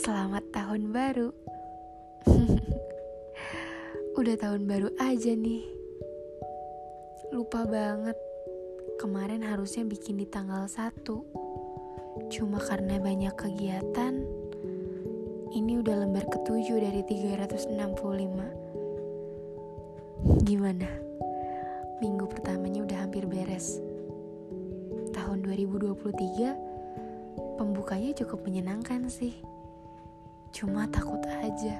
Selamat tahun baru. Udah tahun baru aja nih. Lupa banget. Kemarin harusnya bikin di tanggal 1. Cuma karena banyak kegiatan, ini udah lembar ketujuh dari 365. Gimana? Minggu pertamanya udah hampir beres. Tahun 2023 pembukanya cukup menyenangkan sih. Cuma takut aja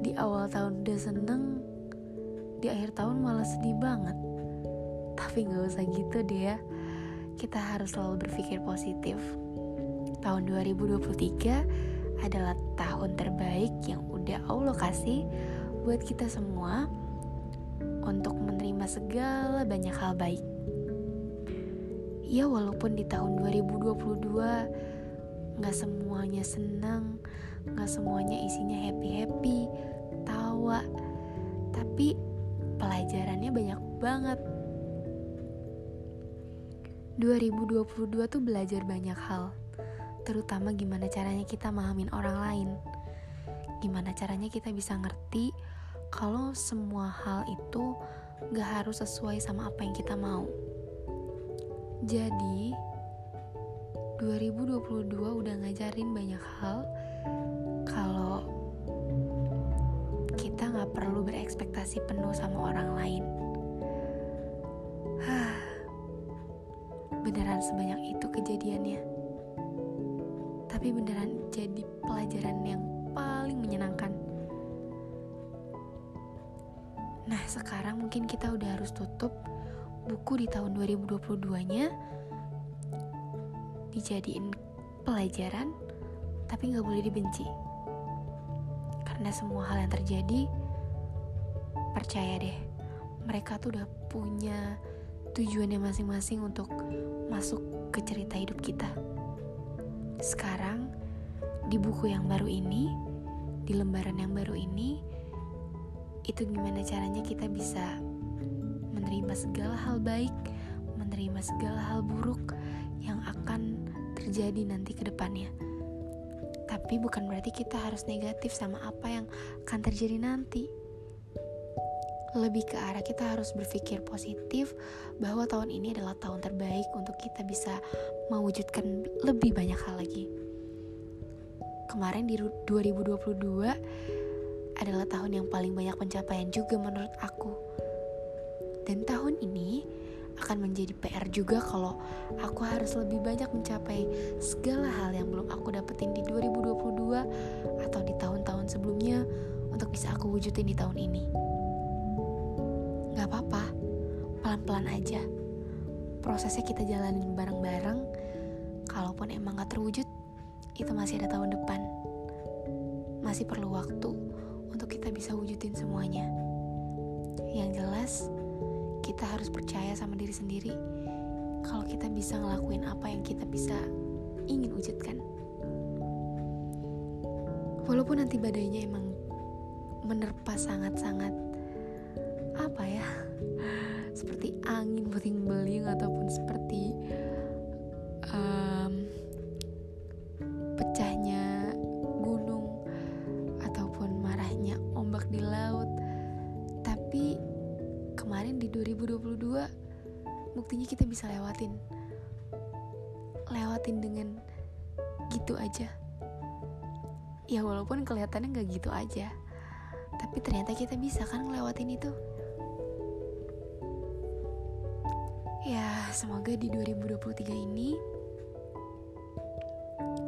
di awal tahun udah seneng, di akhir tahun malah sedih banget. Tapi gak usah gitu deh ya. Kita harus selalu berpikir positif. Tahun 2023 adalah tahun terbaik yang udah Allah kasih buat kita semua untuk menerima segala banyak hal baik. Ya walaupun di tahun 2022 gak semuanya senang, gak semuanya isinya happy-happy, tawa, tapi pelajarannya banyak banget. 2022 tuh belajar banyak hal, terutama gimana caranya kita mahamin orang lain. Gimana caranya kita bisa ngerti kalau semua hal itu gak harus sesuai sama apa yang kita mau. Jadi, 2022 udah ngajarin banyak hal kalau kita nggak perlu berekspektasi penuh sama orang lain. beneran sebanyak itu kejadiannya. Tapi beneran jadi pelajaran yang paling menyenangkan. Nah, sekarang mungkin kita udah harus tutup buku di tahun 2022-nya dijadiin pelajaran tapi nggak boleh dibenci. Karena semua hal yang terjadi percaya deh mereka tuh udah punya tujuannya masing-masing untuk masuk ke cerita hidup kita. Sekarang di buku yang baru ini di lembaran yang baru ini itu gimana caranya kita bisa menerima segala hal baik menerima segala hal buruk yang akan terjadi nanti ke depannya. Tapi bukan berarti kita harus negatif sama apa yang akan terjadi nanti. Lebih ke arah kita harus berpikir positif bahwa tahun ini adalah tahun terbaik untuk kita bisa mewujudkan lebih banyak hal lagi. Kemarin di 2022 adalah tahun yang paling banyak pencapaian juga menurut aku. Dan tahun ini akan menjadi PR juga kalau aku harus lebih banyak mencapai segala hal yang belum aku dapetin di 2022 atau di tahun-tahun sebelumnya untuk bisa aku wujudin di tahun ini. Gak apa-apa, pelan-pelan aja. Prosesnya kita jalanin bareng-bareng. Kalaupun emang gak terwujud, itu masih ada tahun depan. Masih perlu waktu untuk kita bisa wujudin semuanya. Yang jelas, kita harus percaya sama diri sendiri kalau kita bisa ngelakuin apa yang kita bisa ingin wujudkan. Walaupun nanti badainya emang menerpa sangat-sangat apa ya seperti angin puting beliung ataupun seperti um, pecahnya gunung ataupun marahnya ombak di laut tapi di 2022 buktinya kita bisa lewatin. Lewatin dengan gitu aja. Ya walaupun kelihatannya nggak gitu aja tapi ternyata kita bisa kan ngelewatin itu. Ya semoga di 2023 ini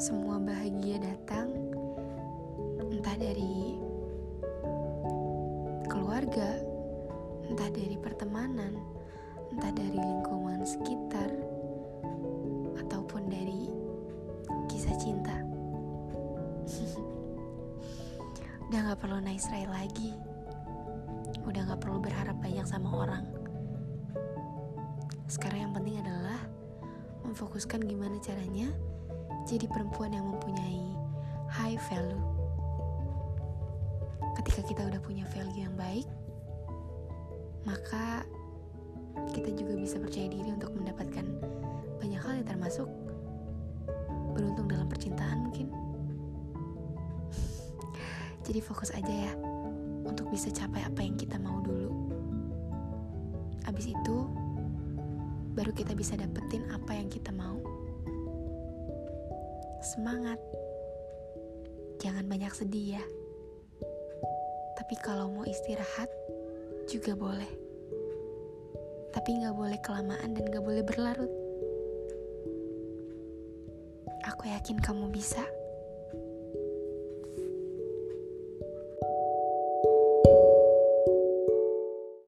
semua bahagia datang entah dari keluarga entah dari pertemanan, entah dari lingkungan sekitar, ataupun dari kisah cinta. Udah gak perlu nice try lagi. Udah gak perlu berharap banyak sama orang. Sekarang yang penting adalah memfokuskan gimana caranya jadi perempuan yang mempunyai high value. Ketika kita udah punya value yang baik, maka kita juga bisa percaya diri untuk mendapatkan banyak hal yang termasuk beruntung dalam percintaan mungkin Jadi fokus aja ya untuk bisa capai apa yang kita mau dulu. Abis itu, baru kita bisa dapetin apa yang kita mau. Semangat! Jangan banyak sedih ya. Tapi kalau mau istirahat, juga boleh. Tapi nggak boleh kelamaan dan nggak boleh berlarut. Aku yakin kamu bisa.